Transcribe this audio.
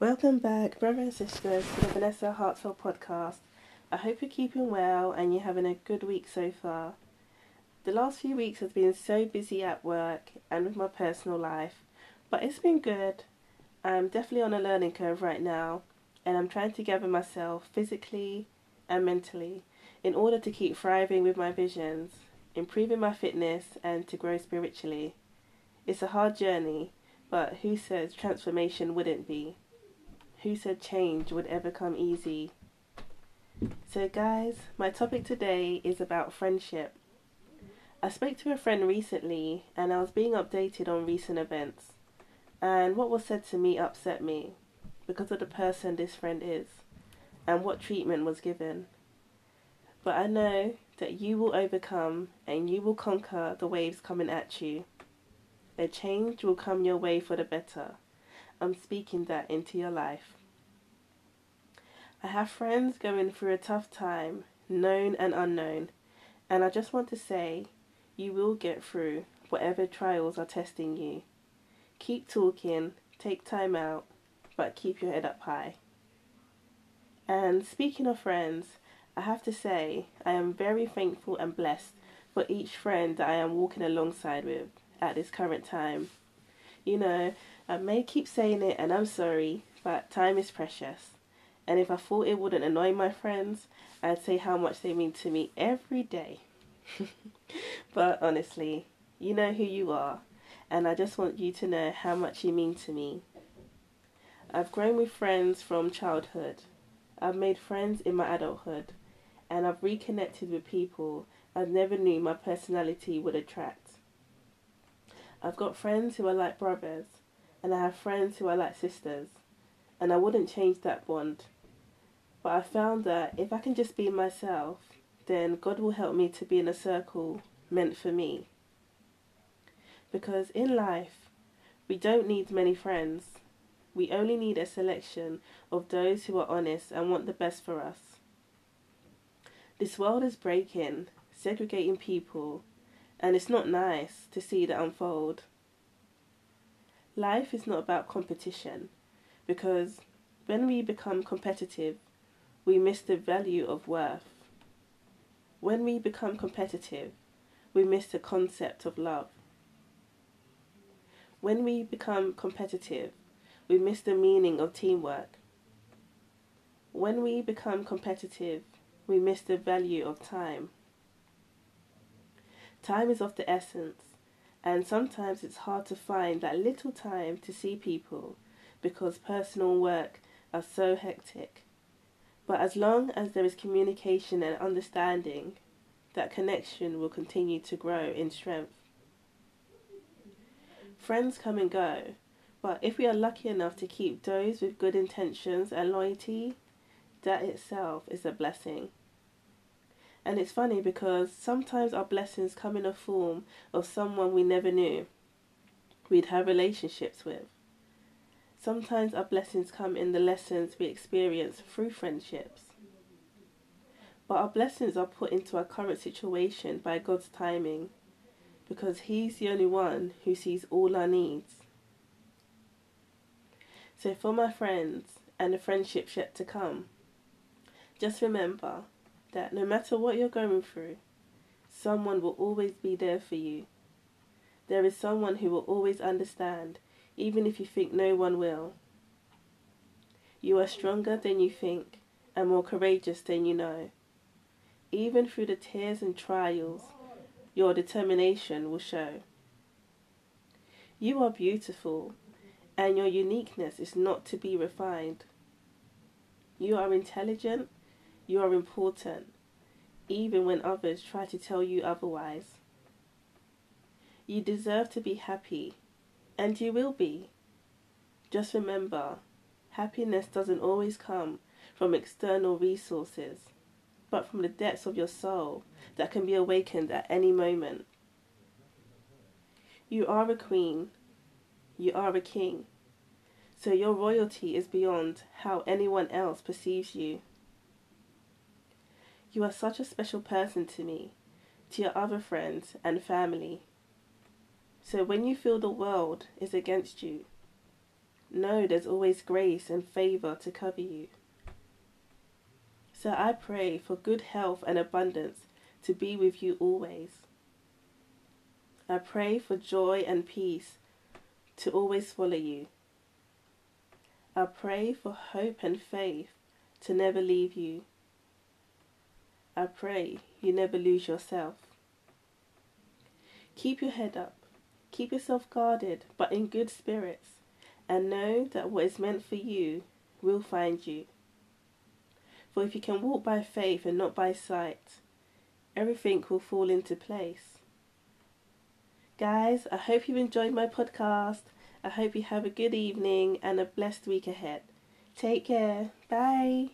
Welcome back, brothers and sisters, to the Vanessa Hartswell podcast. I hope you're keeping well and you're having a good week so far. The last few weeks have been so busy at work and with my personal life, but it's been good. I'm definitely on a learning curve right now, and I'm trying to gather myself physically and mentally in order to keep thriving with my visions, improving my fitness, and to grow spiritually. It's a hard journey, but who says transformation wouldn't be? Who said change would ever come easy? So, guys, my topic today is about friendship. I spoke to a friend recently and I was being updated on recent events. And what was said to me upset me because of the person this friend is and what treatment was given. But I know that you will overcome and you will conquer the waves coming at you. A change will come your way for the better. I'm speaking that into your life. I have friends going through a tough time, known and unknown, and I just want to say you will get through whatever trials are testing you. Keep talking, take time out, but keep your head up high. And speaking of friends, I have to say I am very thankful and blessed for each friend that I am walking alongside with at this current time. You know, I may keep saying it and I'm sorry, but time is precious. And if I thought it wouldn't annoy my friends, I'd say how much they mean to me every day. but honestly, you know who you are, and I just want you to know how much you mean to me. I've grown with friends from childhood. I've made friends in my adulthood, and I've reconnected with people I never knew my personality would attract. I've got friends who are like brothers, and I have friends who are like sisters, and I wouldn't change that bond but I found that if I can just be myself, then God will help me to be in a circle meant for me. Because in life, we don't need many friends. We only need a selection of those who are honest and want the best for us. This world is breaking, segregating people, and it's not nice to see that unfold. Life is not about competition because when we become competitive, we miss the value of worth. When we become competitive, we miss the concept of love. When we become competitive, we miss the meaning of teamwork. When we become competitive, we miss the value of time. Time is of the essence, and sometimes it's hard to find that little time to see people because personal work are so hectic. But as long as there is communication and understanding, that connection will continue to grow in strength. Friends come and go, but if we are lucky enough to keep those with good intentions and loyalty, that itself is a blessing. And it's funny because sometimes our blessings come in a form of someone we never knew we'd have relationships with. Sometimes our blessings come in the lessons we experience through friendships. But our blessings are put into our current situation by God's timing because He's the only one who sees all our needs. So, for my friends and the friendships yet to come, just remember that no matter what you're going through, someone will always be there for you. There is someone who will always understand even if you think no one will. You are stronger than you think and more courageous than you know. Even through the tears and trials, your determination will show. You are beautiful, and your uniqueness is not to be refined. You are intelligent, you are important, even when others try to tell you otherwise. You deserve to be happy and you will be. Just remember, happiness doesn't always come from external resources, but from the depths of your soul that can be awakened at any moment. You are a queen, you are a king, so your royalty is beyond how anyone else perceives you. You are such a special person to me, to your other friends and family. So when you feel the world is against you, know there's always grace and favour to cover you. So I pray for good health and abundance to be with you always. I pray for joy and peace to always follow you. I pray for hope and faith to never leave you. I pray you never lose yourself. Keep your head up, keep yourself guarded, but in good spirits, and know that what is meant for you will find you. For if you can walk by faith and not by sight, everything will fall into place. Guys, I hope you've enjoyed my podcast. I hope you have a good evening and a blessed week ahead. Take care. Bye.